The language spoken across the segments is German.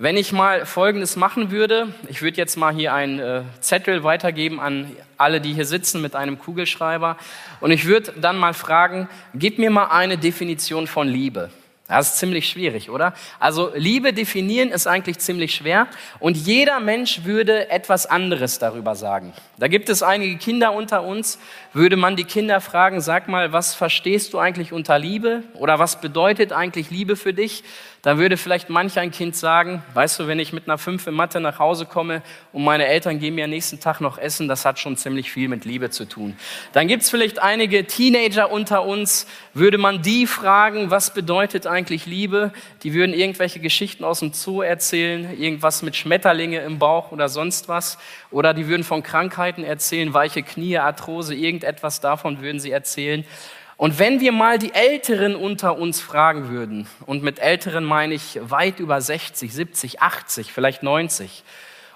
Wenn ich mal Folgendes machen würde, ich würde jetzt mal hier einen äh, Zettel weitergeben an alle, die hier sitzen mit einem Kugelschreiber und ich würde dann mal fragen, gib mir mal eine Definition von Liebe. Das ist ziemlich schwierig, oder? Also Liebe definieren ist eigentlich ziemlich schwer und jeder Mensch würde etwas anderes darüber sagen. Da gibt es einige Kinder unter uns, würde man die Kinder fragen, sag mal, was verstehst du eigentlich unter Liebe oder was bedeutet eigentlich Liebe für dich? Da würde vielleicht manch ein Kind sagen, weißt du, wenn ich mit einer 5 in Mathe nach Hause komme und meine Eltern geben mir am nächsten Tag noch Essen, das hat schon ziemlich viel mit Liebe zu tun. Dann gibt es vielleicht einige Teenager unter uns, würde man die fragen, was bedeutet eigentlich Liebe? Die würden irgendwelche Geschichten aus dem Zoo erzählen, irgendwas mit Schmetterlinge im Bauch oder sonst was. Oder die würden von Krankheiten erzählen, weiche Knie, Arthrose, irgendetwas davon würden sie erzählen. Und wenn wir mal die Älteren unter uns fragen würden, und mit Älteren meine ich weit über 60, 70, 80, vielleicht 90,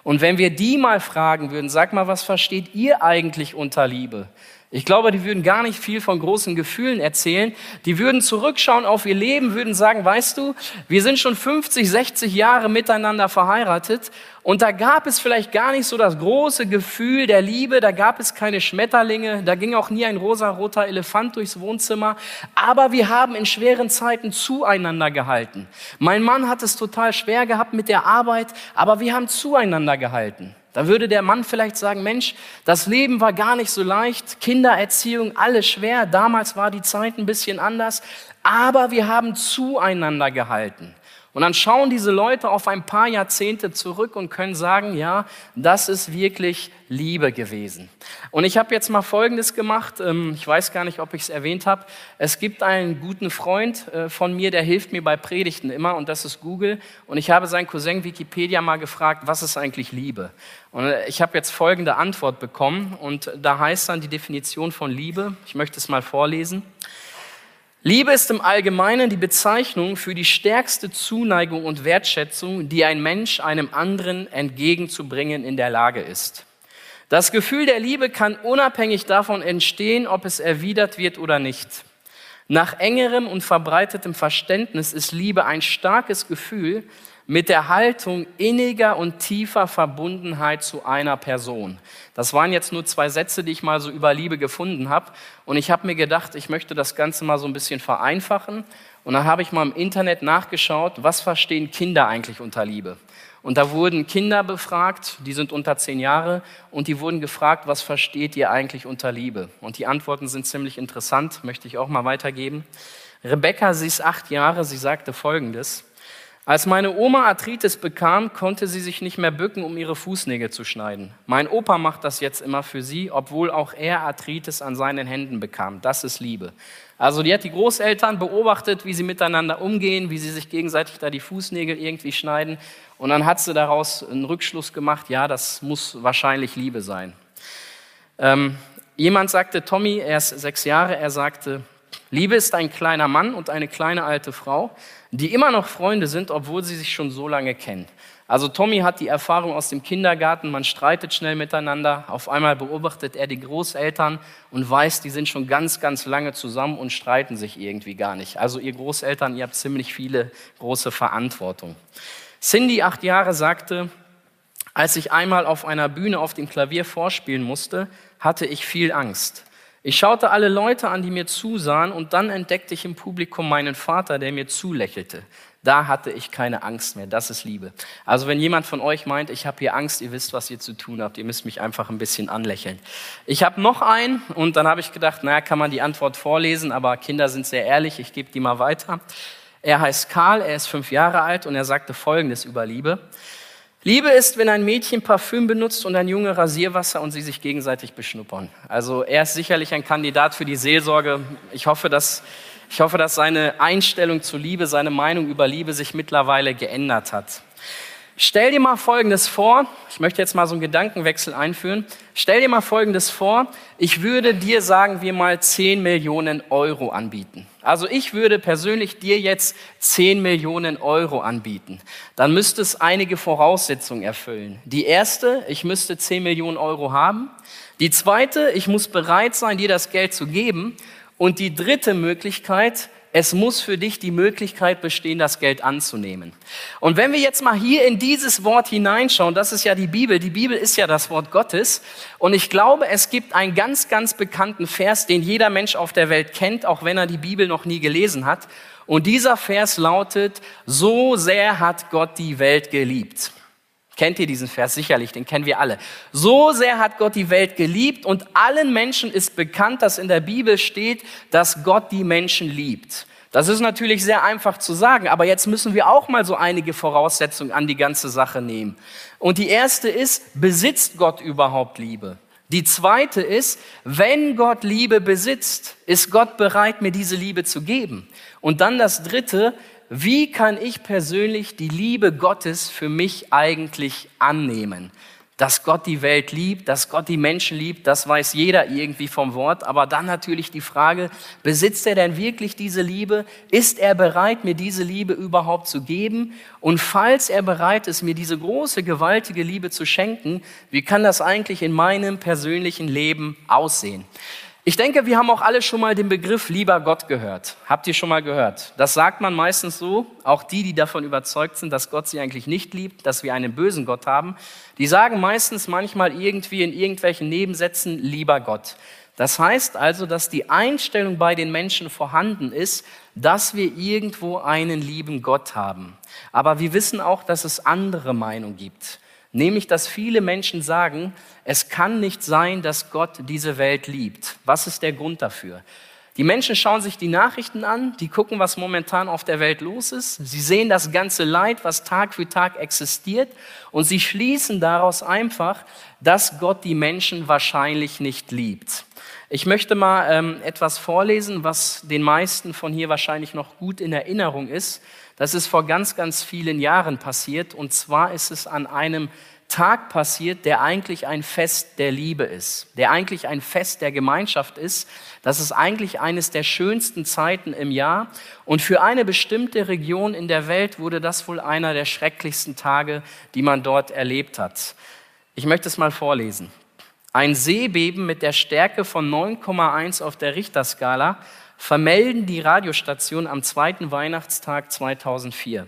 und wenn wir die mal fragen würden, sag mal, was versteht ihr eigentlich unter Liebe? Ich glaube, die würden gar nicht viel von großen Gefühlen erzählen. Die würden zurückschauen auf ihr Leben, würden sagen, weißt du, wir sind schon 50, 60 Jahre miteinander verheiratet und da gab es vielleicht gar nicht so das große Gefühl der Liebe, da gab es keine Schmetterlinge, da ging auch nie ein rosaroter Elefant durchs Wohnzimmer, aber wir haben in schweren Zeiten zueinander gehalten. Mein Mann hat es total schwer gehabt mit der Arbeit, aber wir haben zueinander gehalten. Da würde der Mann vielleicht sagen, Mensch, das Leben war gar nicht so leicht, Kindererziehung, alles schwer, damals war die Zeit ein bisschen anders, aber wir haben zueinander gehalten. Und dann schauen diese Leute auf ein paar Jahrzehnte zurück und können sagen, ja, das ist wirklich Liebe gewesen. Und ich habe jetzt mal Folgendes gemacht, ähm, ich weiß gar nicht, ob ich es erwähnt habe. Es gibt einen guten Freund äh, von mir, der hilft mir bei Predigten immer und das ist Google. Und ich habe seinen Cousin Wikipedia mal gefragt, was ist eigentlich Liebe? Und äh, ich habe jetzt folgende Antwort bekommen und da heißt dann die Definition von Liebe, ich möchte es mal vorlesen. Liebe ist im Allgemeinen die Bezeichnung für die stärkste Zuneigung und Wertschätzung, die ein Mensch einem anderen entgegenzubringen in der Lage ist. Das Gefühl der Liebe kann unabhängig davon entstehen, ob es erwidert wird oder nicht. Nach engerem und verbreitetem Verständnis ist Liebe ein starkes Gefühl, mit der Haltung inniger und tiefer Verbundenheit zu einer Person. Das waren jetzt nur zwei Sätze, die ich mal so über Liebe gefunden habe. Und ich habe mir gedacht, ich möchte das Ganze mal so ein bisschen vereinfachen. Und dann habe ich mal im Internet nachgeschaut, was verstehen Kinder eigentlich unter Liebe. Und da wurden Kinder befragt, die sind unter zehn Jahre, und die wurden gefragt, was versteht ihr eigentlich unter Liebe? Und die Antworten sind ziemlich interessant, möchte ich auch mal weitergeben. Rebecca, sie ist acht Jahre, sie sagte Folgendes. Als meine Oma Arthritis bekam, konnte sie sich nicht mehr bücken, um ihre Fußnägel zu schneiden. Mein Opa macht das jetzt immer für sie, obwohl auch er Arthritis an seinen Händen bekam. Das ist Liebe. Also die hat die Großeltern beobachtet, wie sie miteinander umgehen, wie sie sich gegenseitig da die Fußnägel irgendwie schneiden. Und dann hat sie daraus einen Rückschluss gemacht, ja, das muss wahrscheinlich Liebe sein. Ähm, jemand sagte, Tommy, er ist sechs Jahre, er sagte, Liebe ist ein kleiner Mann und eine kleine alte Frau, die immer noch Freunde sind, obwohl sie sich schon so lange kennen. Also Tommy hat die Erfahrung aus dem Kindergarten, man streitet schnell miteinander. Auf einmal beobachtet er die Großeltern und weiß, die sind schon ganz, ganz lange zusammen und streiten sich irgendwie gar nicht. Also ihr Großeltern, ihr habt ziemlich viele große Verantwortung. Cindy, acht Jahre, sagte, als ich einmal auf einer Bühne auf dem Klavier vorspielen musste, hatte ich viel Angst. Ich schaute alle Leute an, die mir zusahen, und dann entdeckte ich im Publikum meinen Vater, der mir zulächelte. Da hatte ich keine Angst mehr. Das ist Liebe. Also wenn jemand von euch meint, ich habe hier Angst, ihr wisst, was ihr zu tun habt. Ihr müsst mich einfach ein bisschen anlächeln. Ich habe noch einen und dann habe ich gedacht, naja, kann man die Antwort vorlesen, aber Kinder sind sehr ehrlich. Ich gebe die mal weiter. Er heißt Karl, er ist fünf Jahre alt und er sagte Folgendes über Liebe. Liebe ist, wenn ein Mädchen Parfüm benutzt und ein Junge Rasierwasser und sie sich gegenseitig beschnuppern. Also er ist sicherlich ein Kandidat für die Seelsorge. Ich hoffe, dass, ich hoffe, dass seine Einstellung zu Liebe, seine Meinung über Liebe sich mittlerweile geändert hat. Stell dir mal Folgendes vor, ich möchte jetzt mal so einen Gedankenwechsel einführen. Stell dir mal Folgendes vor, ich würde dir, sagen wir mal, 10 Millionen Euro anbieten. Also ich würde persönlich dir jetzt 10 Millionen Euro anbieten. Dann müsste es einige Voraussetzungen erfüllen. Die erste, ich müsste 10 Millionen Euro haben. Die zweite, ich muss bereit sein, dir das Geld zu geben. Und die dritte Möglichkeit, es muss für dich die Möglichkeit bestehen, das Geld anzunehmen. Und wenn wir jetzt mal hier in dieses Wort hineinschauen, das ist ja die Bibel, die Bibel ist ja das Wort Gottes. Und ich glaube, es gibt einen ganz, ganz bekannten Vers, den jeder Mensch auf der Welt kennt, auch wenn er die Bibel noch nie gelesen hat. Und dieser Vers lautet, so sehr hat Gott die Welt geliebt. Kennt ihr diesen Vers sicherlich, den kennen wir alle. So sehr hat Gott die Welt geliebt und allen Menschen ist bekannt, dass in der Bibel steht, dass Gott die Menschen liebt. Das ist natürlich sehr einfach zu sagen, aber jetzt müssen wir auch mal so einige Voraussetzungen an die ganze Sache nehmen. Und die erste ist, besitzt Gott überhaupt Liebe? Die zweite ist, wenn Gott Liebe besitzt, ist Gott bereit, mir diese Liebe zu geben. Und dann das dritte, wie kann ich persönlich die Liebe Gottes für mich eigentlich annehmen? Dass Gott die Welt liebt, dass Gott die Menschen liebt, das weiß jeder irgendwie vom Wort. Aber dann natürlich die Frage, besitzt er denn wirklich diese Liebe? Ist er bereit, mir diese Liebe überhaupt zu geben? Und falls er bereit ist, mir diese große, gewaltige Liebe zu schenken, wie kann das eigentlich in meinem persönlichen Leben aussehen? Ich denke, wir haben auch alle schon mal den Begriff lieber Gott gehört. Habt ihr schon mal gehört? Das sagt man meistens so, auch die, die davon überzeugt sind, dass Gott sie eigentlich nicht liebt, dass wir einen bösen Gott haben, die sagen meistens manchmal irgendwie in irgendwelchen Nebensätzen lieber Gott. Das heißt also, dass die Einstellung bei den Menschen vorhanden ist, dass wir irgendwo einen lieben Gott haben. Aber wir wissen auch, dass es andere Meinungen gibt. Nämlich, dass viele Menschen sagen, es kann nicht sein, dass Gott diese Welt liebt. Was ist der Grund dafür? Die Menschen schauen sich die Nachrichten an, die gucken, was momentan auf der Welt los ist. Sie sehen das ganze Leid, was Tag für Tag existiert. Und sie schließen daraus einfach, dass Gott die Menschen wahrscheinlich nicht liebt. Ich möchte mal ähm, etwas vorlesen, was den meisten von hier wahrscheinlich noch gut in Erinnerung ist. Das ist vor ganz, ganz vielen Jahren passiert. Und zwar ist es an einem Tag passiert, der eigentlich ein Fest der Liebe ist, der eigentlich ein Fest der Gemeinschaft ist. Das ist eigentlich eines der schönsten Zeiten im Jahr. Und für eine bestimmte Region in der Welt wurde das wohl einer der schrecklichsten Tage, die man dort erlebt hat. Ich möchte es mal vorlesen. Ein Seebeben mit der Stärke von 9,1 auf der Richterskala vermelden die Radiostationen am zweiten Weihnachtstag 2004.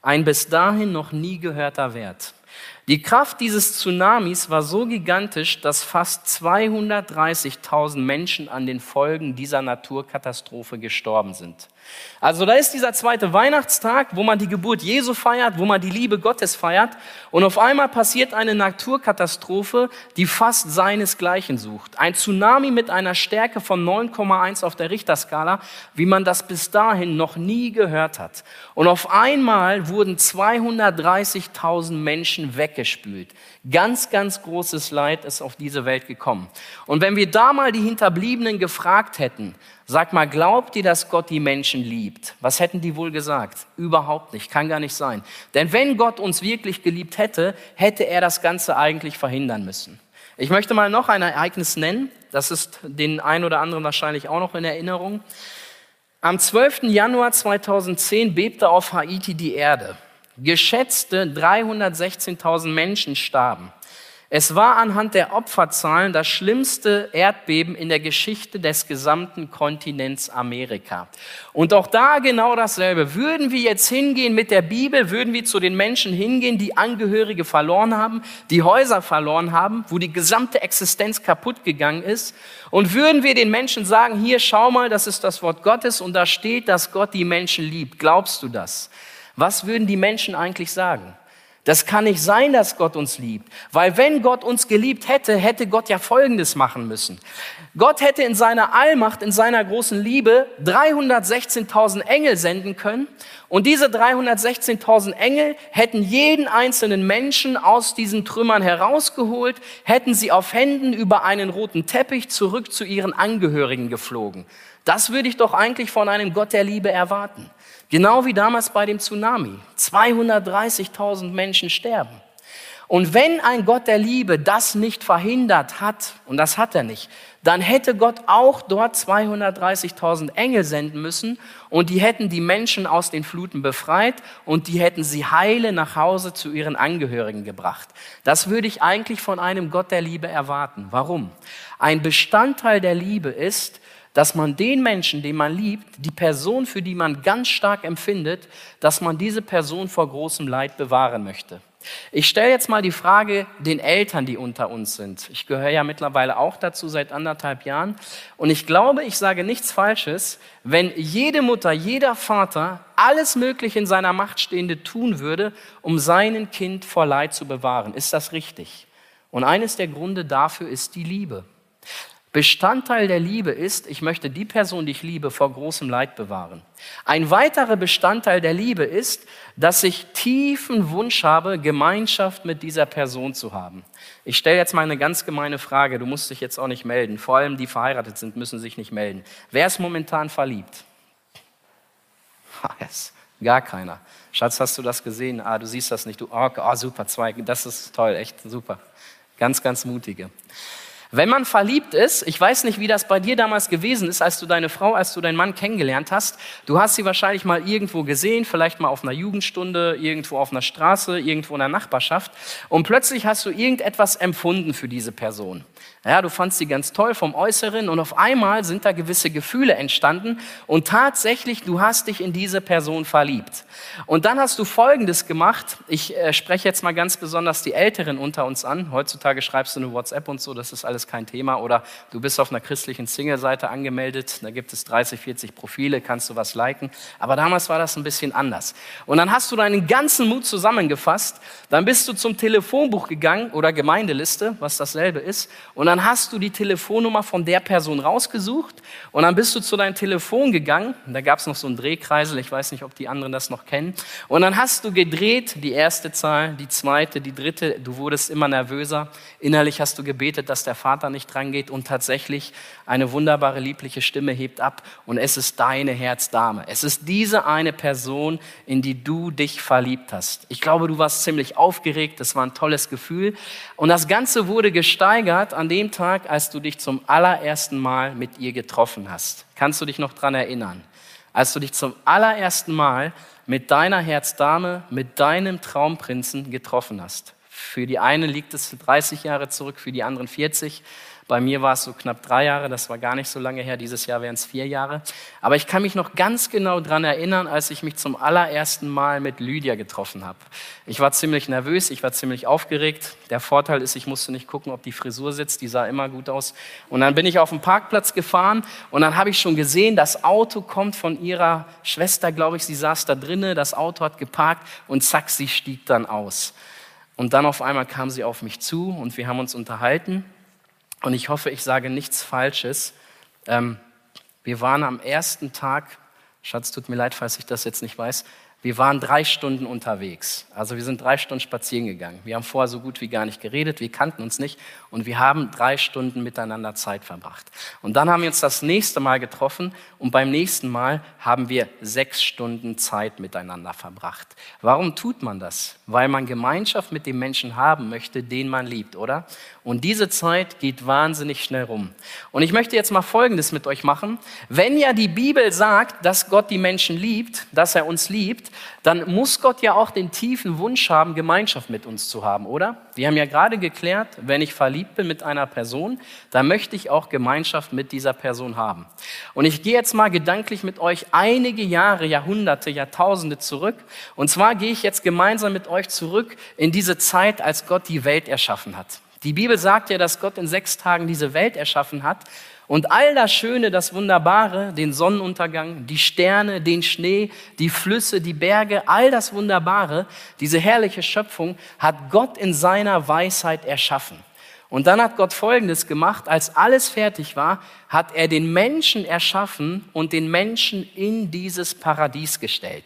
Ein bis dahin noch nie gehörter Wert. Die Kraft dieses Tsunamis war so gigantisch, dass fast 230.000 Menschen an den Folgen dieser Naturkatastrophe gestorben sind. Also da ist dieser zweite Weihnachtstag, wo man die Geburt Jesu feiert, wo man die Liebe Gottes feiert und auf einmal passiert eine Naturkatastrophe, die fast seinesgleichen sucht. Ein Tsunami mit einer Stärke von 9,1 auf der Richterskala, wie man das bis dahin noch nie gehört hat. Und auf einmal wurden 230.000 Menschen weggespült. Ganz, ganz großes Leid ist auf diese Welt gekommen. Und wenn wir da mal die Hinterbliebenen gefragt hätten, Sag mal, glaubt ihr, dass Gott die Menschen liebt? Was hätten die wohl gesagt? Überhaupt nicht, kann gar nicht sein. Denn wenn Gott uns wirklich geliebt hätte, hätte er das Ganze eigentlich verhindern müssen. Ich möchte mal noch ein Ereignis nennen, das ist den einen oder anderen wahrscheinlich auch noch in Erinnerung. Am 12. Januar 2010 bebte auf Haiti die Erde. Geschätzte 316.000 Menschen starben. Es war anhand der Opferzahlen das schlimmste Erdbeben in der Geschichte des gesamten Kontinents Amerika. Und auch da genau dasselbe. Würden wir jetzt hingehen mit der Bibel, würden wir zu den Menschen hingehen, die Angehörige verloren haben, die Häuser verloren haben, wo die gesamte Existenz kaputt gegangen ist, und würden wir den Menschen sagen, hier schau mal, das ist das Wort Gottes und da steht, dass Gott die Menschen liebt. Glaubst du das? Was würden die Menschen eigentlich sagen? Das kann nicht sein, dass Gott uns liebt. Weil wenn Gott uns geliebt hätte, hätte Gott ja Folgendes machen müssen. Gott hätte in seiner Allmacht, in seiner großen Liebe 316.000 Engel senden können. Und diese 316.000 Engel hätten jeden einzelnen Menschen aus diesen Trümmern herausgeholt, hätten sie auf Händen über einen roten Teppich zurück zu ihren Angehörigen geflogen. Das würde ich doch eigentlich von einem Gott der Liebe erwarten. Genau wie damals bei dem Tsunami. 230.000 Menschen sterben. Und wenn ein Gott der Liebe das nicht verhindert hat, und das hat er nicht, dann hätte Gott auch dort 230.000 Engel senden müssen und die hätten die Menschen aus den Fluten befreit und die hätten sie heile nach Hause zu ihren Angehörigen gebracht. Das würde ich eigentlich von einem Gott der Liebe erwarten. Warum? Ein Bestandteil der Liebe ist, dass man den Menschen, den man liebt, die Person, für die man ganz stark empfindet, dass man diese Person vor großem Leid bewahren möchte. Ich stelle jetzt mal die Frage den Eltern, die unter uns sind. Ich gehöre ja mittlerweile auch dazu seit anderthalb Jahren. Und ich glaube, ich sage nichts Falsches, wenn jede Mutter, jeder Vater alles Mögliche in seiner Macht Stehende tun würde, um seinen Kind vor Leid zu bewahren. Ist das richtig? Und eines der Gründe dafür ist die Liebe. Bestandteil der Liebe ist, ich möchte die Person, die ich liebe, vor großem Leid bewahren. Ein weiterer Bestandteil der Liebe ist, dass ich tiefen Wunsch habe, Gemeinschaft mit dieser Person zu haben. Ich stelle jetzt mal eine ganz gemeine Frage, du musst dich jetzt auch nicht melden. Vor allem die verheiratet sind, müssen sich nicht melden. Wer ist momentan verliebt? Gar keiner. Schatz, hast du das gesehen? Ah, du siehst das nicht. Du, oh, oh super, zwei. Das ist toll, echt super. Ganz, ganz mutige. Wenn man verliebt ist, ich weiß nicht, wie das bei dir damals gewesen ist, als du deine Frau, als du deinen Mann kennengelernt hast. Du hast sie wahrscheinlich mal irgendwo gesehen, vielleicht mal auf einer Jugendstunde, irgendwo auf einer Straße, irgendwo in der Nachbarschaft. Und plötzlich hast du irgendetwas empfunden für diese Person. Ja, du fandst sie ganz toll vom Äußeren und auf einmal sind da gewisse Gefühle entstanden und tatsächlich, du hast dich in diese Person verliebt. Und dann hast du Folgendes gemacht. Ich äh, spreche jetzt mal ganz besonders die Älteren unter uns an. Heutzutage schreibst du eine WhatsApp und so, das ist alles kein Thema. Oder du bist auf einer christlichen Single-Seite angemeldet, da gibt es 30, 40 Profile, kannst du was liken. Aber damals war das ein bisschen anders. Und dann hast du deinen ganzen Mut zusammengefasst, dann bist du zum Telefonbuch gegangen oder Gemeindeliste, was dasselbe ist. Und dann hast du die Telefonnummer von der Person rausgesucht und dann bist du zu deinem Telefon gegangen. Da gab es noch so einen Drehkreisel, ich weiß nicht, ob die anderen das noch kennen. Und dann hast du gedreht, die erste Zahl, die zweite, die dritte. Du wurdest immer nervöser. Innerlich hast du gebetet, dass der Vater nicht drangeht und tatsächlich eine wunderbare, liebliche Stimme hebt ab und es ist deine Herzdame. Es ist diese eine Person, in die du dich verliebt hast. Ich glaube, du warst ziemlich aufgeregt. Das war ein tolles Gefühl. Und das Ganze wurde gesteigert an dem dem Tag, als du dich zum allerersten Mal mit ihr getroffen hast. Kannst du dich noch dran erinnern? Als du dich zum allerersten Mal mit deiner Herzdame, mit deinem Traumprinzen getroffen hast. Für die eine liegt es 30 Jahre zurück, für die anderen 40. Bei mir war es so knapp drei Jahre, das war gar nicht so lange her. Dieses Jahr wären es vier Jahre. Aber ich kann mich noch ganz genau daran erinnern, als ich mich zum allerersten Mal mit Lydia getroffen habe. Ich war ziemlich nervös, ich war ziemlich aufgeregt. Der Vorteil ist, ich musste nicht gucken, ob die Frisur sitzt, die sah immer gut aus. Und dann bin ich auf den Parkplatz gefahren und dann habe ich schon gesehen, das Auto kommt von ihrer Schwester, glaube ich, sie saß da drinnen, das Auto hat geparkt und zack, sie stieg dann aus. Und dann auf einmal kam sie auf mich zu und wir haben uns unterhalten. Und ich hoffe, ich sage nichts Falsches. Ähm, wir waren am ersten Tag, Schatz, tut mir leid, falls ich das jetzt nicht weiß, wir waren drei Stunden unterwegs. Also wir sind drei Stunden spazieren gegangen. Wir haben vorher so gut wie gar nicht geredet, wir kannten uns nicht und wir haben drei Stunden miteinander Zeit verbracht. Und dann haben wir uns das nächste Mal getroffen und beim nächsten Mal haben wir sechs Stunden Zeit miteinander verbracht. Warum tut man das? Weil man Gemeinschaft mit dem Menschen haben möchte, den man liebt, oder? Und diese Zeit geht wahnsinnig schnell rum. Und ich möchte jetzt mal Folgendes mit euch machen. Wenn ja die Bibel sagt, dass Gott die Menschen liebt, dass er uns liebt, dann muss Gott ja auch den tiefen Wunsch haben, Gemeinschaft mit uns zu haben, oder? Wir haben ja gerade geklärt, wenn ich verliebt bin mit einer Person, dann möchte ich auch Gemeinschaft mit dieser Person haben. Und ich gehe jetzt mal gedanklich mit euch einige Jahre, Jahrhunderte, Jahrtausende zurück. Und zwar gehe ich jetzt gemeinsam mit euch zurück in diese Zeit, als Gott die Welt erschaffen hat. Die Bibel sagt ja, dass Gott in sechs Tagen diese Welt erschaffen hat und all das Schöne, das Wunderbare, den Sonnenuntergang, die Sterne, den Schnee, die Flüsse, die Berge, all das Wunderbare, diese herrliche Schöpfung hat Gott in seiner Weisheit erschaffen. Und dann hat Gott Folgendes gemacht, als alles fertig war, hat er den Menschen erschaffen und den Menschen in dieses Paradies gestellt.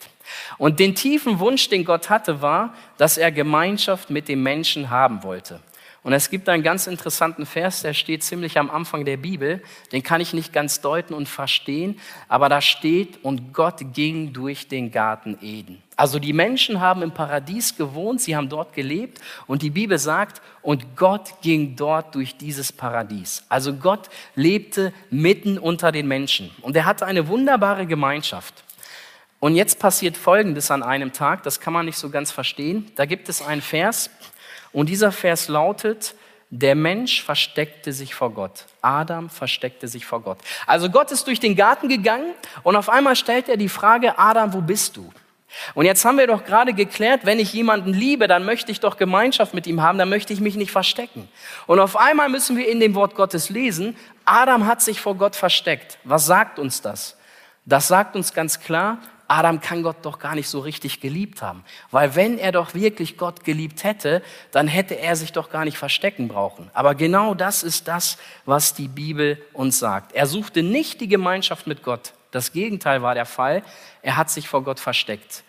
Und den tiefen Wunsch, den Gott hatte, war, dass er Gemeinschaft mit dem Menschen haben wollte. Und es gibt einen ganz interessanten Vers, der steht ziemlich am Anfang der Bibel. Den kann ich nicht ganz deuten und verstehen, aber da steht, und Gott ging durch den Garten Eden. Also die Menschen haben im Paradies gewohnt, sie haben dort gelebt und die Bibel sagt, und Gott ging dort durch dieses Paradies. Also Gott lebte mitten unter den Menschen und er hatte eine wunderbare Gemeinschaft. Und jetzt passiert Folgendes an einem Tag, das kann man nicht so ganz verstehen. Da gibt es einen Vers, und dieser Vers lautet, Der Mensch versteckte sich vor Gott. Adam versteckte sich vor Gott. Also Gott ist durch den Garten gegangen und auf einmal stellt er die Frage, Adam, wo bist du? Und jetzt haben wir doch gerade geklärt, wenn ich jemanden liebe, dann möchte ich doch Gemeinschaft mit ihm haben, dann möchte ich mich nicht verstecken. Und auf einmal müssen wir in dem Wort Gottes lesen, Adam hat sich vor Gott versteckt. Was sagt uns das? Das sagt uns ganz klar, Adam kann Gott doch gar nicht so richtig geliebt haben. Weil wenn er doch wirklich Gott geliebt hätte, dann hätte er sich doch gar nicht verstecken brauchen. Aber genau das ist das, was die Bibel uns sagt. Er suchte nicht die Gemeinschaft mit Gott. Das Gegenteil war der Fall. Er hat sich vor Gott versteckt.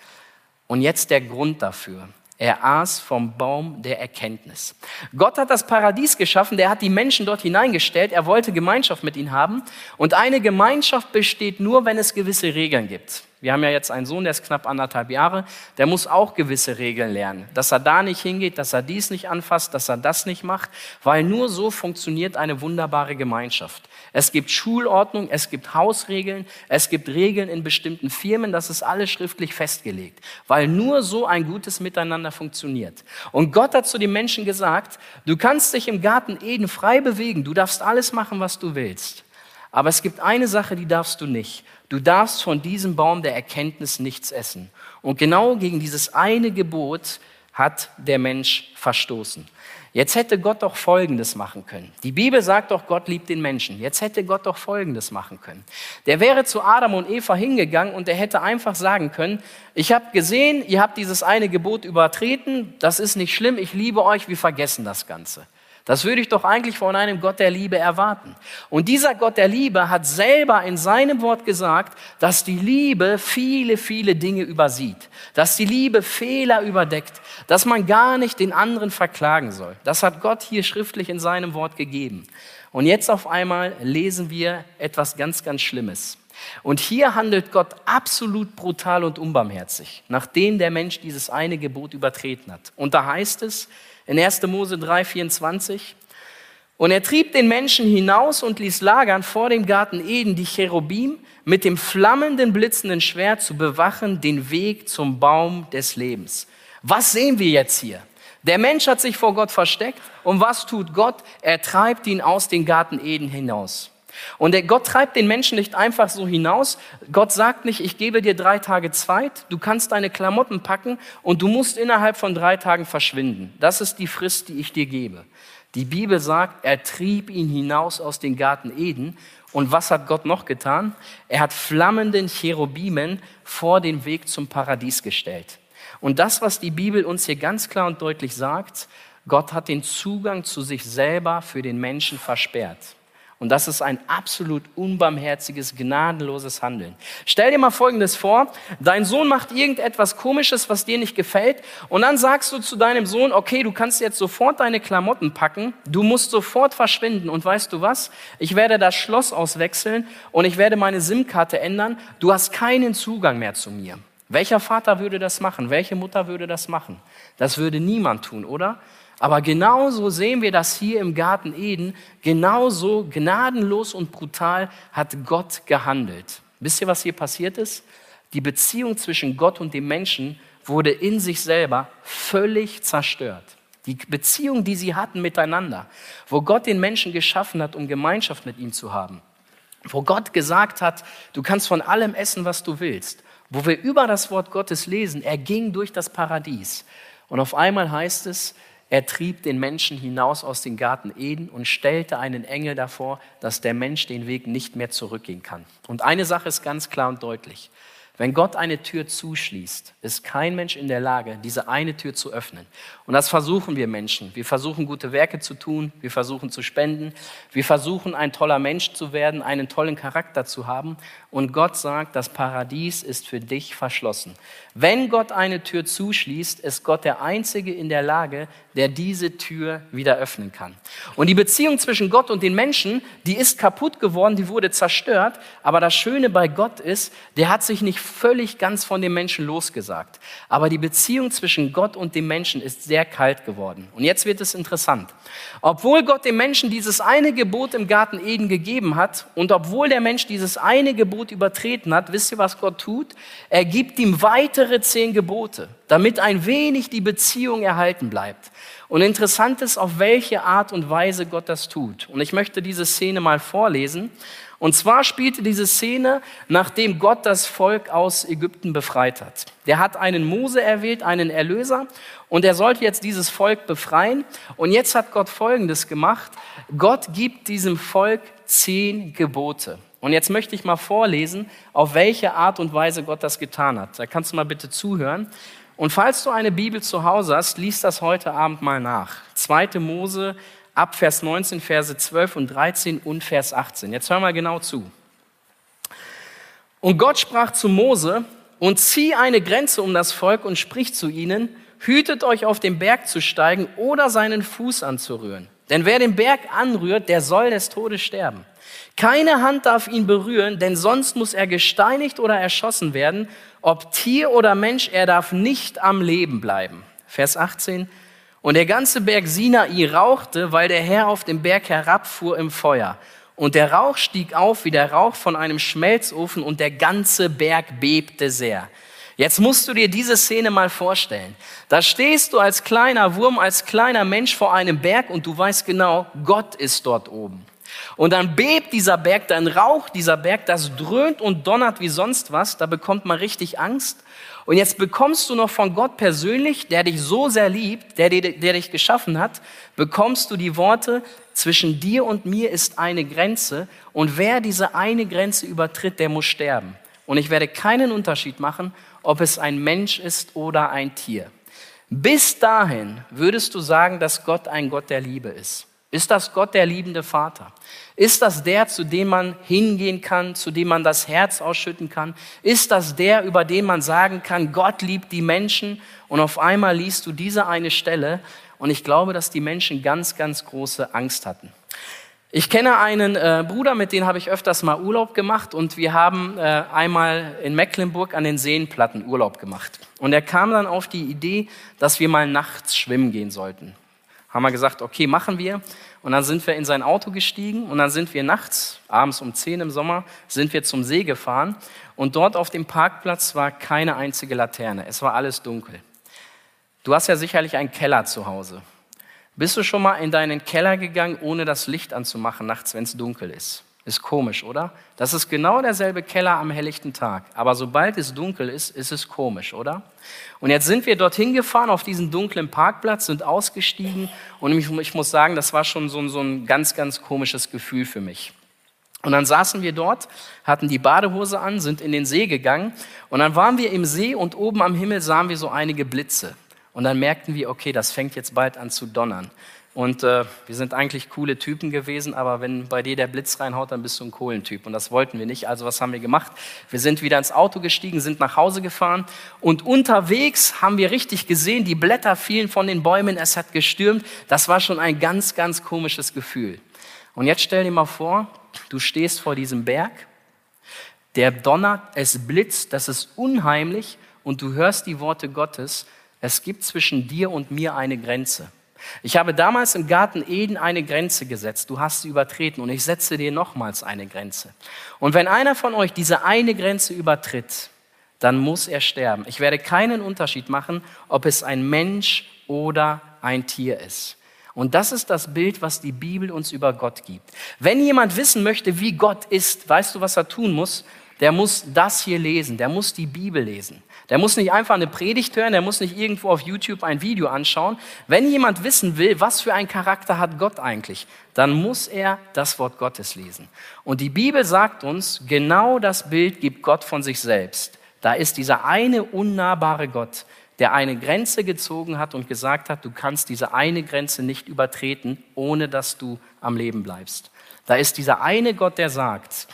Und jetzt der Grund dafür. Er aß vom Baum der Erkenntnis. Gott hat das Paradies geschaffen, der hat die Menschen dort hineingestellt, er wollte Gemeinschaft mit ihnen haben. Und eine Gemeinschaft besteht nur, wenn es gewisse Regeln gibt. Wir haben ja jetzt einen Sohn, der ist knapp anderthalb Jahre, der muss auch gewisse Regeln lernen. Dass er da nicht hingeht, dass er dies nicht anfasst, dass er das nicht macht, weil nur so funktioniert eine wunderbare Gemeinschaft. Es gibt Schulordnung, es gibt Hausregeln, es gibt Regeln in bestimmten Firmen, das ist alles schriftlich festgelegt, weil nur so ein gutes Miteinander funktioniert. Und Gott hat zu den Menschen gesagt, du kannst dich im Garten Eden frei bewegen, du darfst alles machen, was du willst. Aber es gibt eine Sache, die darfst du nicht. Du darfst von diesem Baum der Erkenntnis nichts essen. Und genau gegen dieses eine Gebot hat der Mensch verstoßen. Jetzt hätte Gott doch Folgendes machen können. Die Bibel sagt doch, Gott liebt den Menschen. Jetzt hätte Gott doch Folgendes machen können. Der wäre zu Adam und Eva hingegangen und er hätte einfach sagen können, ich habe gesehen, ihr habt dieses eine Gebot übertreten, das ist nicht schlimm, ich liebe euch, wir vergessen das Ganze. Das würde ich doch eigentlich von einem Gott der Liebe erwarten. Und dieser Gott der Liebe hat selber in seinem Wort gesagt, dass die Liebe viele, viele Dinge übersieht, dass die Liebe Fehler überdeckt, dass man gar nicht den anderen verklagen soll. Das hat Gott hier schriftlich in seinem Wort gegeben. Und jetzt auf einmal lesen wir etwas ganz, ganz Schlimmes. Und hier handelt Gott absolut brutal und unbarmherzig, nachdem der Mensch dieses eine Gebot übertreten hat. Und da heißt es, in 1. Mose 3, 24. Und er trieb den Menschen hinaus und ließ lagern vor dem Garten Eden die Cherubim mit dem flammenden, blitzenden Schwert zu bewachen den Weg zum Baum des Lebens. Was sehen wir jetzt hier? Der Mensch hat sich vor Gott versteckt und was tut Gott? Er treibt ihn aus dem Garten Eden hinaus. Und Gott treibt den Menschen nicht einfach so hinaus. Gott sagt nicht, ich gebe dir drei Tage Zeit, du kannst deine Klamotten packen und du musst innerhalb von drei Tagen verschwinden. Das ist die Frist, die ich dir gebe. Die Bibel sagt, er trieb ihn hinaus aus dem Garten Eden. Und was hat Gott noch getan? Er hat flammenden Cherubimen vor den Weg zum Paradies gestellt. Und das, was die Bibel uns hier ganz klar und deutlich sagt, Gott hat den Zugang zu sich selber für den Menschen versperrt. Und das ist ein absolut unbarmherziges, gnadenloses Handeln. Stell dir mal Folgendes vor. Dein Sohn macht irgendetwas Komisches, was dir nicht gefällt. Und dann sagst du zu deinem Sohn, okay, du kannst jetzt sofort deine Klamotten packen. Du musst sofort verschwinden. Und weißt du was? Ich werde das Schloss auswechseln und ich werde meine SIM-Karte ändern. Du hast keinen Zugang mehr zu mir. Welcher Vater würde das machen? Welche Mutter würde das machen? Das würde niemand tun, oder? Aber genauso sehen wir das hier im Garten Eden. Genauso gnadenlos und brutal hat Gott gehandelt. Wisst ihr, was hier passiert ist? Die Beziehung zwischen Gott und dem Menschen wurde in sich selber völlig zerstört. Die Beziehung, die sie hatten miteinander, wo Gott den Menschen geschaffen hat, um Gemeinschaft mit ihm zu haben, wo Gott gesagt hat, du kannst von allem essen, was du willst, wo wir über das Wort Gottes lesen, er ging durch das Paradies. Und auf einmal heißt es, er trieb den Menschen hinaus aus dem Garten Eden und stellte einen Engel davor, dass der Mensch den Weg nicht mehr zurückgehen kann. Und eine Sache ist ganz klar und deutlich. Wenn Gott eine Tür zuschließt, ist kein Mensch in der Lage, diese eine Tür zu öffnen. Und das versuchen wir Menschen. Wir versuchen gute Werke zu tun, wir versuchen zu spenden, wir versuchen ein toller Mensch zu werden, einen tollen Charakter zu haben. Und Gott sagt, das Paradies ist für dich verschlossen. Wenn Gott eine Tür zuschließt, ist Gott der Einzige in der Lage, der diese Tür wieder öffnen kann. Und die Beziehung zwischen Gott und den Menschen, die ist kaputt geworden, die wurde zerstört. Aber das Schöne bei Gott ist, der hat sich nicht völlig ganz von dem Menschen losgesagt. Aber die Beziehung zwischen Gott und dem Menschen ist sehr kalt geworden. Und jetzt wird es interessant. Obwohl Gott dem Menschen dieses eine Gebot im Garten Eden gegeben hat und obwohl der Mensch dieses eine Gebot übertreten hat, wisst ihr, was Gott tut? Er gibt ihm weitere zehn Gebote, damit ein wenig die Beziehung erhalten bleibt. Und interessant ist, auf welche Art und Weise Gott das tut. Und ich möchte diese Szene mal vorlesen. Und zwar spielte diese Szene, nachdem Gott das Volk aus Ägypten befreit hat. Der hat einen Mose erwählt, einen Erlöser, und er sollte jetzt dieses Volk befreien. Und jetzt hat Gott Folgendes gemacht. Gott gibt diesem Volk zehn Gebote. Und jetzt möchte ich mal vorlesen, auf welche Art und Weise Gott das getan hat. Da kannst du mal bitte zuhören. Und falls du eine Bibel zu Hause hast, lies das heute Abend mal nach. 2. Mose ab Vers 19, Verse 12 und 13 und Vers 18. Jetzt hör mal genau zu. Und Gott sprach zu Mose, und zieh eine Grenze um das Volk und sprich zu ihnen, hütet euch auf den Berg zu steigen oder seinen Fuß anzurühren. Denn wer den Berg anrührt, der soll des Todes sterben. Keine Hand darf ihn berühren, denn sonst muss er gesteinigt oder erschossen werden. Ob Tier oder Mensch, er darf nicht am Leben bleiben. Vers 18. Und der ganze Berg Sinai rauchte, weil der Herr auf den Berg herabfuhr im Feuer. Und der Rauch stieg auf wie der Rauch von einem Schmelzofen und der ganze Berg bebte sehr. Jetzt musst du dir diese Szene mal vorstellen. Da stehst du als kleiner Wurm, als kleiner Mensch vor einem Berg und du weißt genau, Gott ist dort oben. Und dann bebt dieser Berg, dann raucht dieser Berg, das dröhnt und donnert wie sonst was, da bekommt man richtig Angst. Und jetzt bekommst du noch von Gott persönlich, der dich so sehr liebt, der, der dich geschaffen hat, bekommst du die Worte, zwischen dir und mir ist eine Grenze und wer diese eine Grenze übertritt, der muss sterben. Und ich werde keinen Unterschied machen, ob es ein Mensch ist oder ein Tier. Bis dahin würdest du sagen, dass Gott ein Gott der Liebe ist. Ist das Gott der liebende Vater? Ist das der, zu dem man hingehen kann, zu dem man das Herz ausschütten kann? Ist das der, über den man sagen kann, Gott liebt die Menschen? Und auf einmal liest du diese eine Stelle und ich glaube, dass die Menschen ganz, ganz große Angst hatten. Ich kenne einen äh, Bruder, mit dem habe ich öfters mal Urlaub gemacht und wir haben äh, einmal in Mecklenburg an den Seenplatten Urlaub gemacht. Und er kam dann auf die Idee, dass wir mal nachts schwimmen gehen sollten haben wir gesagt, okay, machen wir. Und dann sind wir in sein Auto gestiegen und dann sind wir nachts, abends um 10 im Sommer, sind wir zum See gefahren. Und dort auf dem Parkplatz war keine einzige Laterne. Es war alles dunkel. Du hast ja sicherlich einen Keller zu Hause. Bist du schon mal in deinen Keller gegangen, ohne das Licht anzumachen nachts, wenn es dunkel ist? Ist komisch, oder? Das ist genau derselbe Keller am helllichten Tag. Aber sobald es dunkel ist, ist es komisch, oder? Und jetzt sind wir dorthin gefahren auf diesen dunklen Parkplatz, sind ausgestiegen und ich, muss sagen, das war schon so, so ein ganz, ganz komisches Gefühl für mich. Und dann saßen wir dort, hatten die Badehose an, sind in den See gegangen und dann waren wir im See und oben am Himmel sahen wir so einige Blitze. Und dann merkten wir, okay, das fängt jetzt bald an zu donnern. Und äh, wir sind eigentlich coole Typen gewesen, aber wenn bei dir der Blitz reinhaut, dann bist du ein Kohlentyp. Und das wollten wir nicht. Also was haben wir gemacht? Wir sind wieder ins Auto gestiegen, sind nach Hause gefahren. Und unterwegs haben wir richtig gesehen, die Blätter fielen von den Bäumen, es hat gestürmt. Das war schon ein ganz, ganz komisches Gefühl. Und jetzt stell dir mal vor, du stehst vor diesem Berg, der donnert, es blitzt, das ist unheimlich und du hörst die Worte Gottes. Es gibt zwischen dir und mir eine Grenze. Ich habe damals im Garten Eden eine Grenze gesetzt. Du hast sie übertreten und ich setze dir nochmals eine Grenze. Und wenn einer von euch diese eine Grenze übertritt, dann muss er sterben. Ich werde keinen Unterschied machen, ob es ein Mensch oder ein Tier ist. Und das ist das Bild, was die Bibel uns über Gott gibt. Wenn jemand wissen möchte, wie Gott ist, weißt du, was er tun muss? Der muss das hier lesen, der muss die Bibel lesen. Der muss nicht einfach eine Predigt hören, der muss nicht irgendwo auf YouTube ein Video anschauen. Wenn jemand wissen will, was für einen Charakter hat Gott eigentlich, dann muss er das Wort Gottes lesen. Und die Bibel sagt uns, genau das Bild gibt Gott von sich selbst. Da ist dieser eine unnahbare Gott, der eine Grenze gezogen hat und gesagt hat, du kannst diese eine Grenze nicht übertreten, ohne dass du am Leben bleibst. Da ist dieser eine Gott, der sagt,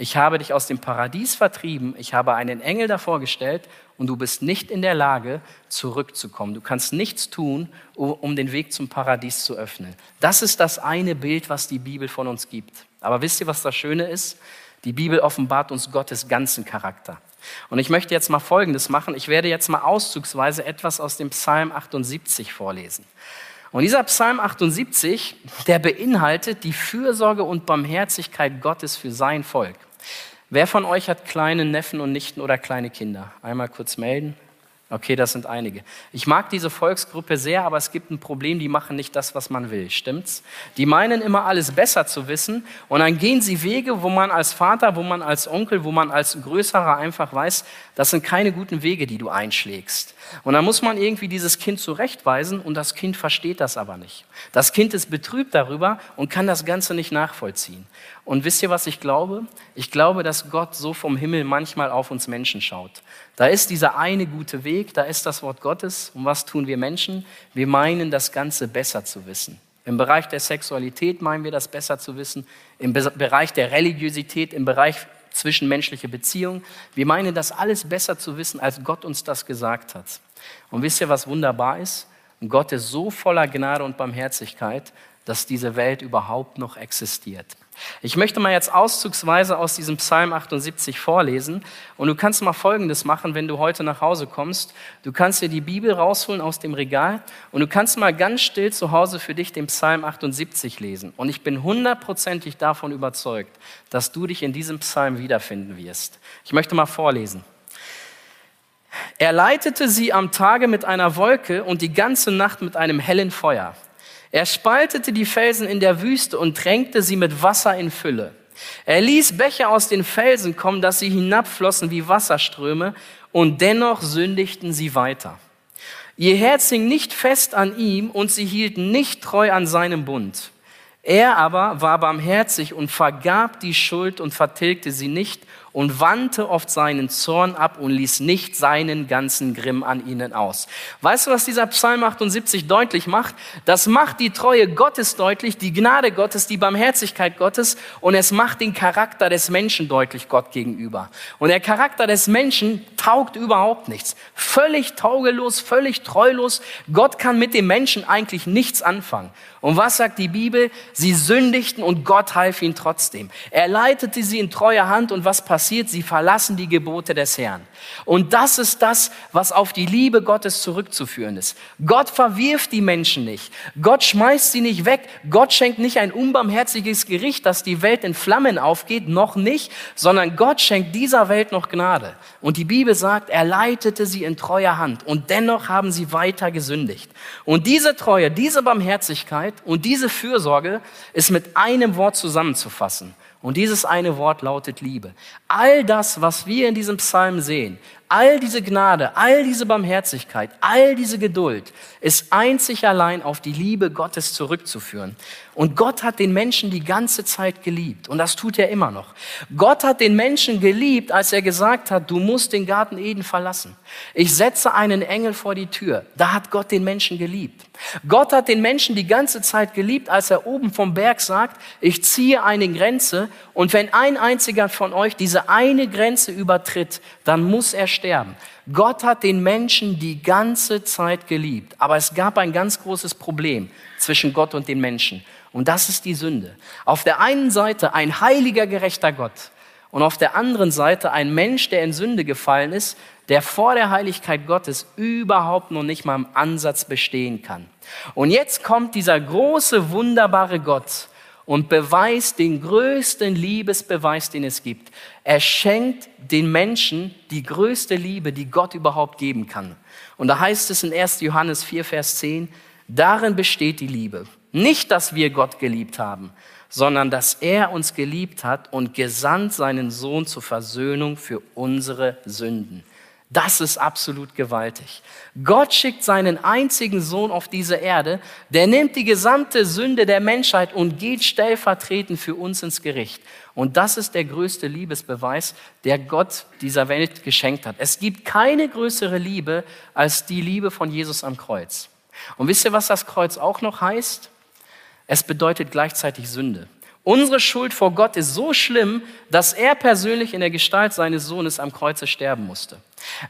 ich habe dich aus dem Paradies vertrieben, ich habe einen Engel davor gestellt und du bist nicht in der Lage, zurückzukommen. Du kannst nichts tun, um den Weg zum Paradies zu öffnen. Das ist das eine Bild, was die Bibel von uns gibt. Aber wisst ihr, was das Schöne ist? Die Bibel offenbart uns Gottes ganzen Charakter. Und ich möchte jetzt mal Folgendes machen. Ich werde jetzt mal auszugsweise etwas aus dem Psalm 78 vorlesen. Und dieser Psalm 78, der beinhaltet die Fürsorge und Barmherzigkeit Gottes für sein Volk. Wer von euch hat kleine Neffen und Nichten oder kleine Kinder? Einmal kurz melden. Okay, das sind einige. Ich mag diese Volksgruppe sehr, aber es gibt ein Problem, die machen nicht das, was man will. Stimmt's? Die meinen immer alles besser zu wissen und dann gehen sie Wege, wo man als Vater, wo man als Onkel, wo man als Größerer einfach weiß, das sind keine guten Wege, die du einschlägst. Und dann muss man irgendwie dieses Kind zurechtweisen und das Kind versteht das aber nicht. Das Kind ist betrübt darüber und kann das Ganze nicht nachvollziehen. Und wisst ihr, was ich glaube? Ich glaube, dass Gott so vom Himmel manchmal auf uns Menschen schaut. Da ist dieser eine gute Weg, da ist das Wort Gottes. Und was tun wir Menschen? Wir meinen, das Ganze besser zu wissen. Im Bereich der Sexualität meinen wir das besser zu wissen. Im Bereich der Religiosität, im Bereich zwischenmenschliche Beziehungen. Wir meinen das alles besser zu wissen, als Gott uns das gesagt hat. Und wisst ihr, was wunderbar ist? Gott ist so voller Gnade und Barmherzigkeit, dass diese Welt überhaupt noch existiert. Ich möchte mal jetzt auszugsweise aus diesem Psalm 78 vorlesen und du kannst mal Folgendes machen, wenn du heute nach Hause kommst. Du kannst dir die Bibel rausholen aus dem Regal und du kannst mal ganz still zu Hause für dich den Psalm 78 lesen. Und ich bin hundertprozentig davon überzeugt, dass du dich in diesem Psalm wiederfinden wirst. Ich möchte mal vorlesen. Er leitete sie am Tage mit einer Wolke und die ganze Nacht mit einem hellen Feuer. Er spaltete die Felsen in der Wüste und tränkte sie mit Wasser in Fülle. Er ließ Bäche aus den Felsen kommen, dass sie hinabflossen wie Wasserströme, und dennoch sündigten sie weiter. Ihr Herz hing nicht fest an ihm, und sie hielten nicht treu an seinem Bund. Er aber war barmherzig und vergab die Schuld und vertilgte sie nicht und wandte oft seinen Zorn ab und ließ nicht seinen ganzen Grimm an ihnen aus. Weißt du, was dieser Psalm 78 deutlich macht? Das macht die Treue Gottes deutlich, die Gnade Gottes, die Barmherzigkeit Gottes und es macht den Charakter des Menschen deutlich Gott gegenüber. Und der Charakter des Menschen taugt überhaupt nichts. Völlig taugelos, völlig treulos. Gott kann mit dem Menschen eigentlich nichts anfangen. Und was sagt die Bibel? Sie sündigten und Gott half ihnen trotzdem. Er leitete sie in treuer Hand und was passiert? Sie verlassen die Gebote des Herrn. Und das ist das, was auf die Liebe Gottes zurückzuführen ist. Gott verwirft die Menschen nicht. Gott schmeißt sie nicht weg. Gott schenkt nicht ein unbarmherziges Gericht, dass die Welt in Flammen aufgeht, noch nicht, sondern Gott schenkt dieser Welt noch Gnade. Und die Bibel sagt, er leitete sie in treuer Hand und dennoch haben sie weiter gesündigt. Und diese Treue, diese Barmherzigkeit und diese Fürsorge ist mit einem Wort zusammenzufassen. Und dieses eine Wort lautet Liebe. All das, was wir in diesem Psalm sehen, all diese Gnade, all diese Barmherzigkeit, all diese Geduld ist einzig allein auf die Liebe Gottes zurückzuführen. Und Gott hat den Menschen die ganze Zeit geliebt. Und das tut er immer noch. Gott hat den Menschen geliebt, als er gesagt hat, du musst den Garten Eden verlassen. Ich setze einen Engel vor die Tür. Da hat Gott den Menschen geliebt. Gott hat den Menschen die ganze Zeit geliebt, als er oben vom Berg sagt, ich ziehe eine Grenze und wenn ein einziger von euch diese eine Grenze übertritt, dann muss er sterben. Gott hat den Menschen die ganze Zeit geliebt, aber es gab ein ganz großes Problem zwischen Gott und den Menschen. Und das ist die Sünde. Auf der einen Seite ein heiliger, gerechter Gott und auf der anderen Seite ein Mensch, der in Sünde gefallen ist, der vor der Heiligkeit Gottes überhaupt noch nicht mal im Ansatz bestehen kann. Und jetzt kommt dieser große, wunderbare Gott und beweist den größten Liebesbeweis, den es gibt. Er schenkt den Menschen die größte Liebe, die Gott überhaupt geben kann. Und da heißt es in 1. Johannes 4, Vers 10, darin besteht die Liebe. Nicht, dass wir Gott geliebt haben, sondern dass er uns geliebt hat und gesandt seinen Sohn zur Versöhnung für unsere Sünden. Das ist absolut gewaltig. Gott schickt seinen einzigen Sohn auf diese Erde, der nimmt die gesamte Sünde der Menschheit und geht stellvertretend für uns ins Gericht. Und das ist der größte Liebesbeweis, der Gott dieser Welt geschenkt hat. Es gibt keine größere Liebe als die Liebe von Jesus am Kreuz. Und wisst ihr, was das Kreuz auch noch heißt? Es bedeutet gleichzeitig Sünde. Unsere Schuld vor Gott ist so schlimm, dass er persönlich in der Gestalt seines Sohnes am Kreuze sterben musste.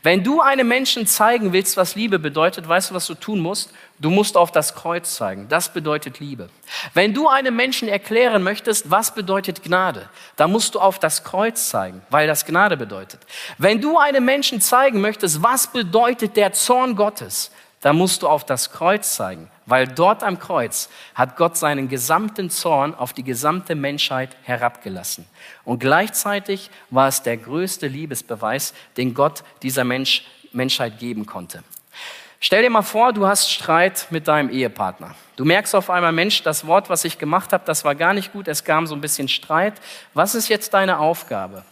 Wenn du einem Menschen zeigen willst, was Liebe bedeutet, weißt du, was du tun musst? Du musst auf das Kreuz zeigen. Das bedeutet Liebe. Wenn du einem Menschen erklären möchtest, was bedeutet Gnade, dann musst du auf das Kreuz zeigen, weil das Gnade bedeutet. Wenn du einem Menschen zeigen möchtest, was bedeutet der Zorn Gottes, da musst du auf das Kreuz zeigen, weil dort am Kreuz hat Gott seinen gesamten Zorn auf die gesamte Menschheit herabgelassen. Und gleichzeitig war es der größte Liebesbeweis, den Gott dieser Mensch, Menschheit geben konnte. Stell dir mal vor, du hast Streit mit deinem Ehepartner. Du merkst auf einmal, Mensch, das Wort, was ich gemacht habe, das war gar nicht gut, es kam so ein bisschen Streit. Was ist jetzt deine Aufgabe?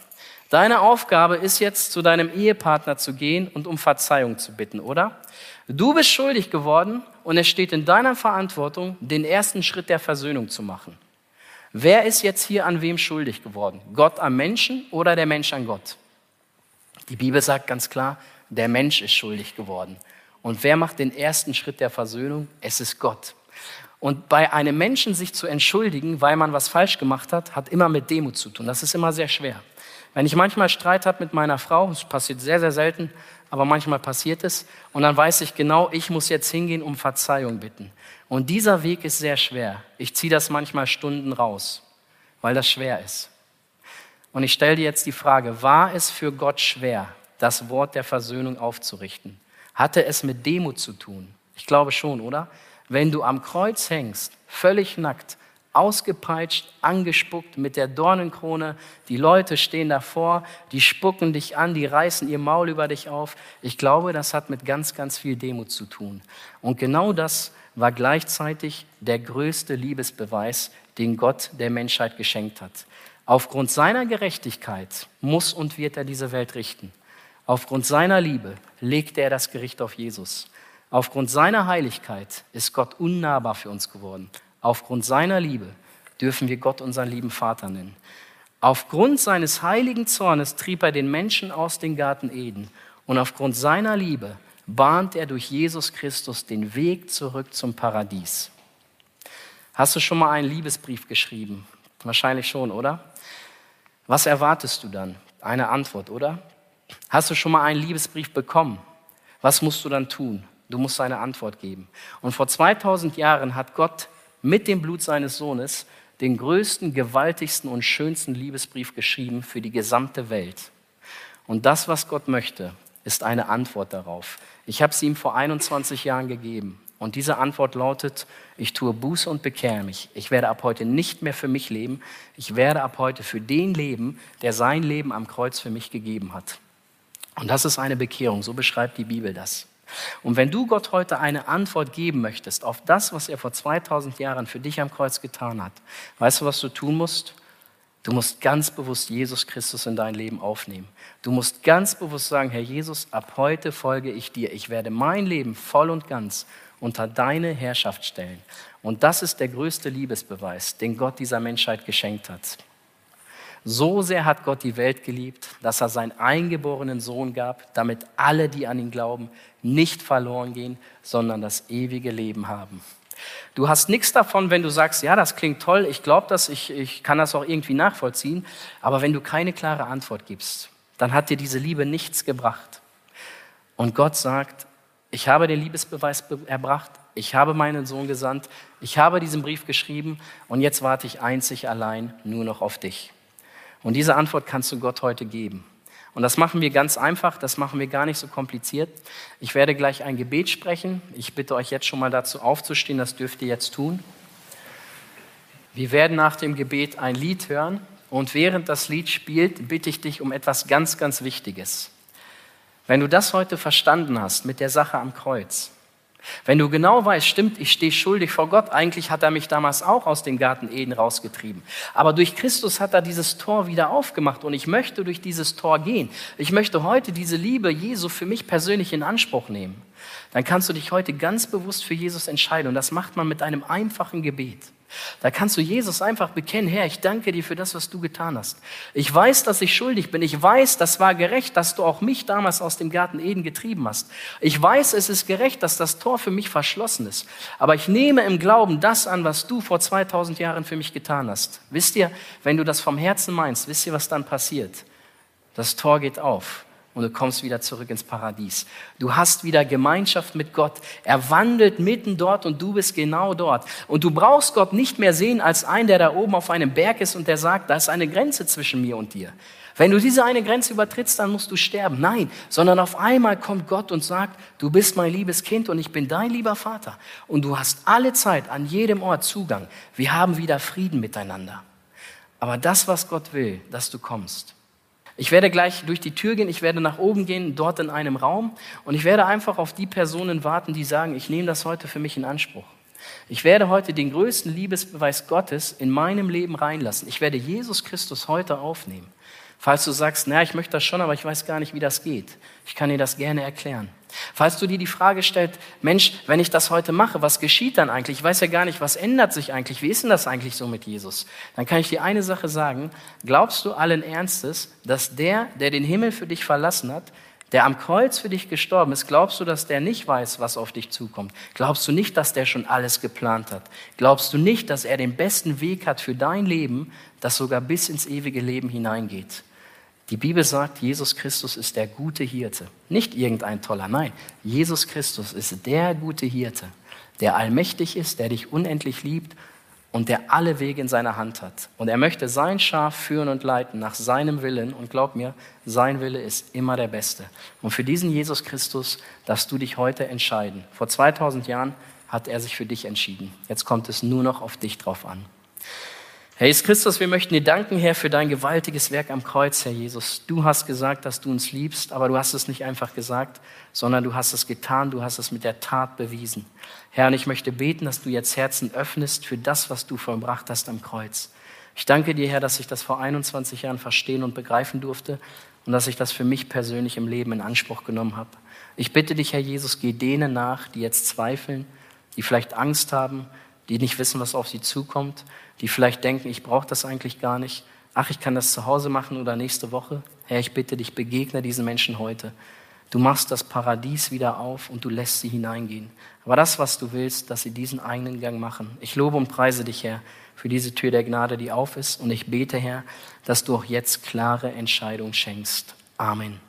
Deine Aufgabe ist jetzt, zu deinem Ehepartner zu gehen und um Verzeihung zu bitten, oder? Du bist schuldig geworden und es steht in deiner Verantwortung, den ersten Schritt der Versöhnung zu machen. Wer ist jetzt hier an wem schuldig geworden? Gott am Menschen oder der Mensch an Gott? Die Bibel sagt ganz klar, der Mensch ist schuldig geworden. Und wer macht den ersten Schritt der Versöhnung? Es ist Gott. Und bei einem Menschen sich zu entschuldigen, weil man was falsch gemacht hat, hat immer mit Demut zu tun. Das ist immer sehr schwer. Wenn ich manchmal Streit habe mit meiner Frau, das passiert sehr, sehr selten, aber manchmal passiert es, und dann weiß ich genau, ich muss jetzt hingehen, um Verzeihung bitten. Und dieser Weg ist sehr schwer. Ich ziehe das manchmal Stunden raus, weil das schwer ist. Und ich stelle dir jetzt die Frage, war es für Gott schwer, das Wort der Versöhnung aufzurichten? Hatte es mit Demut zu tun? Ich glaube schon, oder? Wenn du am Kreuz hängst, völlig nackt, ausgepeitscht, angespuckt mit der Dornenkrone. Die Leute stehen davor, die spucken dich an, die reißen ihr Maul über dich auf. Ich glaube, das hat mit ganz, ganz viel Demut zu tun. Und genau das war gleichzeitig der größte Liebesbeweis, den Gott der Menschheit geschenkt hat. Aufgrund seiner Gerechtigkeit muss und wird er diese Welt richten. Aufgrund seiner Liebe legte er das Gericht auf Jesus. Aufgrund seiner Heiligkeit ist Gott unnahbar für uns geworden. Aufgrund seiner Liebe dürfen wir Gott unseren lieben Vater nennen. Aufgrund seines heiligen Zornes trieb er den Menschen aus dem Garten Eden. Und aufgrund seiner Liebe bahnt er durch Jesus Christus den Weg zurück zum Paradies. Hast du schon mal einen Liebesbrief geschrieben? Wahrscheinlich schon, oder? Was erwartest du dann? Eine Antwort, oder? Hast du schon mal einen Liebesbrief bekommen? Was musst du dann tun? Du musst eine Antwort geben. Und vor 2000 Jahren hat Gott mit dem Blut seines Sohnes den größten, gewaltigsten und schönsten Liebesbrief geschrieben für die gesamte Welt. Und das, was Gott möchte, ist eine Antwort darauf. Ich habe sie ihm vor 21 Jahren gegeben. Und diese Antwort lautet, ich tue Buße und bekehre mich. Ich werde ab heute nicht mehr für mich leben. Ich werde ab heute für den leben, der sein Leben am Kreuz für mich gegeben hat. Und das ist eine Bekehrung. So beschreibt die Bibel das. Und wenn du Gott heute eine Antwort geben möchtest auf das, was er vor 2000 Jahren für dich am Kreuz getan hat, weißt du, was du tun musst? Du musst ganz bewusst Jesus Christus in dein Leben aufnehmen. Du musst ganz bewusst sagen, Herr Jesus, ab heute folge ich dir. Ich werde mein Leben voll und ganz unter deine Herrschaft stellen. Und das ist der größte Liebesbeweis, den Gott dieser Menschheit geschenkt hat. So sehr hat Gott die Welt geliebt, dass er seinen eingeborenen Sohn gab, damit alle, die an ihn glauben, nicht verloren gehen, sondern das ewige Leben haben. Du hast nichts davon, wenn du sagst, ja, das klingt toll, ich glaube das, ich, ich kann das auch irgendwie nachvollziehen, aber wenn du keine klare Antwort gibst, dann hat dir diese Liebe nichts gebracht. Und Gott sagt, ich habe den Liebesbeweis erbracht, ich habe meinen Sohn gesandt, ich habe diesen Brief geschrieben und jetzt warte ich einzig allein nur noch auf dich. Und diese Antwort kannst du Gott heute geben. Und das machen wir ganz einfach, das machen wir gar nicht so kompliziert. Ich werde gleich ein Gebet sprechen. Ich bitte euch jetzt schon mal dazu aufzustehen, das dürft ihr jetzt tun. Wir werden nach dem Gebet ein Lied hören und während das Lied spielt, bitte ich dich um etwas ganz, ganz Wichtiges. Wenn du das heute verstanden hast mit der Sache am Kreuz, wenn du genau weißt, stimmt, ich stehe schuldig vor Gott, eigentlich hat er mich damals auch aus dem Garten Eden rausgetrieben. Aber durch Christus hat er dieses Tor wieder aufgemacht und ich möchte durch dieses Tor gehen. Ich möchte heute diese Liebe Jesu für mich persönlich in Anspruch nehmen. Dann kannst du dich heute ganz bewusst für Jesus entscheiden und das macht man mit einem einfachen Gebet. Da kannst du Jesus einfach bekennen, Herr, ich danke dir für das, was du getan hast. Ich weiß, dass ich schuldig bin. Ich weiß, das war gerecht, dass du auch mich damals aus dem Garten Eden getrieben hast. Ich weiß, es ist gerecht, dass das Tor für mich verschlossen ist. Aber ich nehme im Glauben das an, was du vor 2000 Jahren für mich getan hast. Wisst ihr, wenn du das vom Herzen meinst, wisst ihr, was dann passiert? Das Tor geht auf und du kommst wieder zurück ins Paradies. Du hast wieder Gemeinschaft mit Gott. Er wandelt mitten dort und du bist genau dort. Und du brauchst Gott nicht mehr sehen als einen, der da oben auf einem Berg ist und der sagt, da ist eine Grenze zwischen mir und dir. Wenn du diese eine Grenze übertrittst, dann musst du sterben. Nein, sondern auf einmal kommt Gott und sagt, du bist mein liebes Kind und ich bin dein lieber Vater. Und du hast alle Zeit an jedem Ort Zugang. Wir haben wieder Frieden miteinander. Aber das, was Gott will, dass du kommst, ich werde gleich durch die Tür gehen, ich werde nach oben gehen, dort in einem Raum und ich werde einfach auf die Personen warten, die sagen, ich nehme das heute für mich in Anspruch. Ich werde heute den größten Liebesbeweis Gottes in meinem Leben reinlassen. Ich werde Jesus Christus heute aufnehmen. Falls du sagst, na, ich möchte das schon, aber ich weiß gar nicht, wie das geht. Ich kann dir das gerne erklären. Falls du dir die Frage stellst, Mensch, wenn ich das heute mache, was geschieht dann eigentlich? Ich weiß ja gar nicht, was ändert sich eigentlich? Wie ist denn das eigentlich so mit Jesus? Dann kann ich dir eine Sache sagen. Glaubst du allen Ernstes, dass der, der den Himmel für dich verlassen hat, der am Kreuz für dich gestorben ist, glaubst du, dass der nicht weiß, was auf dich zukommt? Glaubst du nicht, dass der schon alles geplant hat? Glaubst du nicht, dass er den besten Weg hat für dein Leben, das sogar bis ins ewige Leben hineingeht? Die Bibel sagt, Jesus Christus ist der gute Hirte. Nicht irgendein toller, nein. Jesus Christus ist der gute Hirte, der allmächtig ist, der dich unendlich liebt und der alle Wege in seiner Hand hat. Und er möchte sein Schaf führen und leiten nach seinem Willen. Und glaub mir, sein Wille ist immer der beste. Und für diesen Jesus Christus darfst du dich heute entscheiden. Vor 2000 Jahren hat er sich für dich entschieden. Jetzt kommt es nur noch auf dich drauf an. Herr Jesus Christus, wir möchten dir danken, Herr, für dein gewaltiges Werk am Kreuz, Herr Jesus. Du hast gesagt, dass du uns liebst, aber du hast es nicht einfach gesagt, sondern du hast es getan, du hast es mit der Tat bewiesen. Herr, und ich möchte beten, dass du jetzt Herzen öffnest für das, was du vollbracht hast am Kreuz. Ich danke dir, Herr, dass ich das vor 21 Jahren verstehen und begreifen durfte und dass ich das für mich persönlich im Leben in Anspruch genommen habe. Ich bitte dich, Herr Jesus, geh denen nach, die jetzt zweifeln, die vielleicht Angst haben, die nicht wissen, was auf sie zukommt, die vielleicht denken, ich brauche das eigentlich gar nicht. Ach, ich kann das zu Hause machen oder nächste Woche. Herr, ich bitte dich, begegne diesen Menschen heute. Du machst das Paradies wieder auf und du lässt sie hineingehen. Aber das, was du willst, dass sie diesen eigenen Gang machen. Ich lobe und preise dich, Herr, für diese Tür der Gnade, die auf ist. Und ich bete, Herr, dass du auch jetzt klare Entscheidungen schenkst. Amen.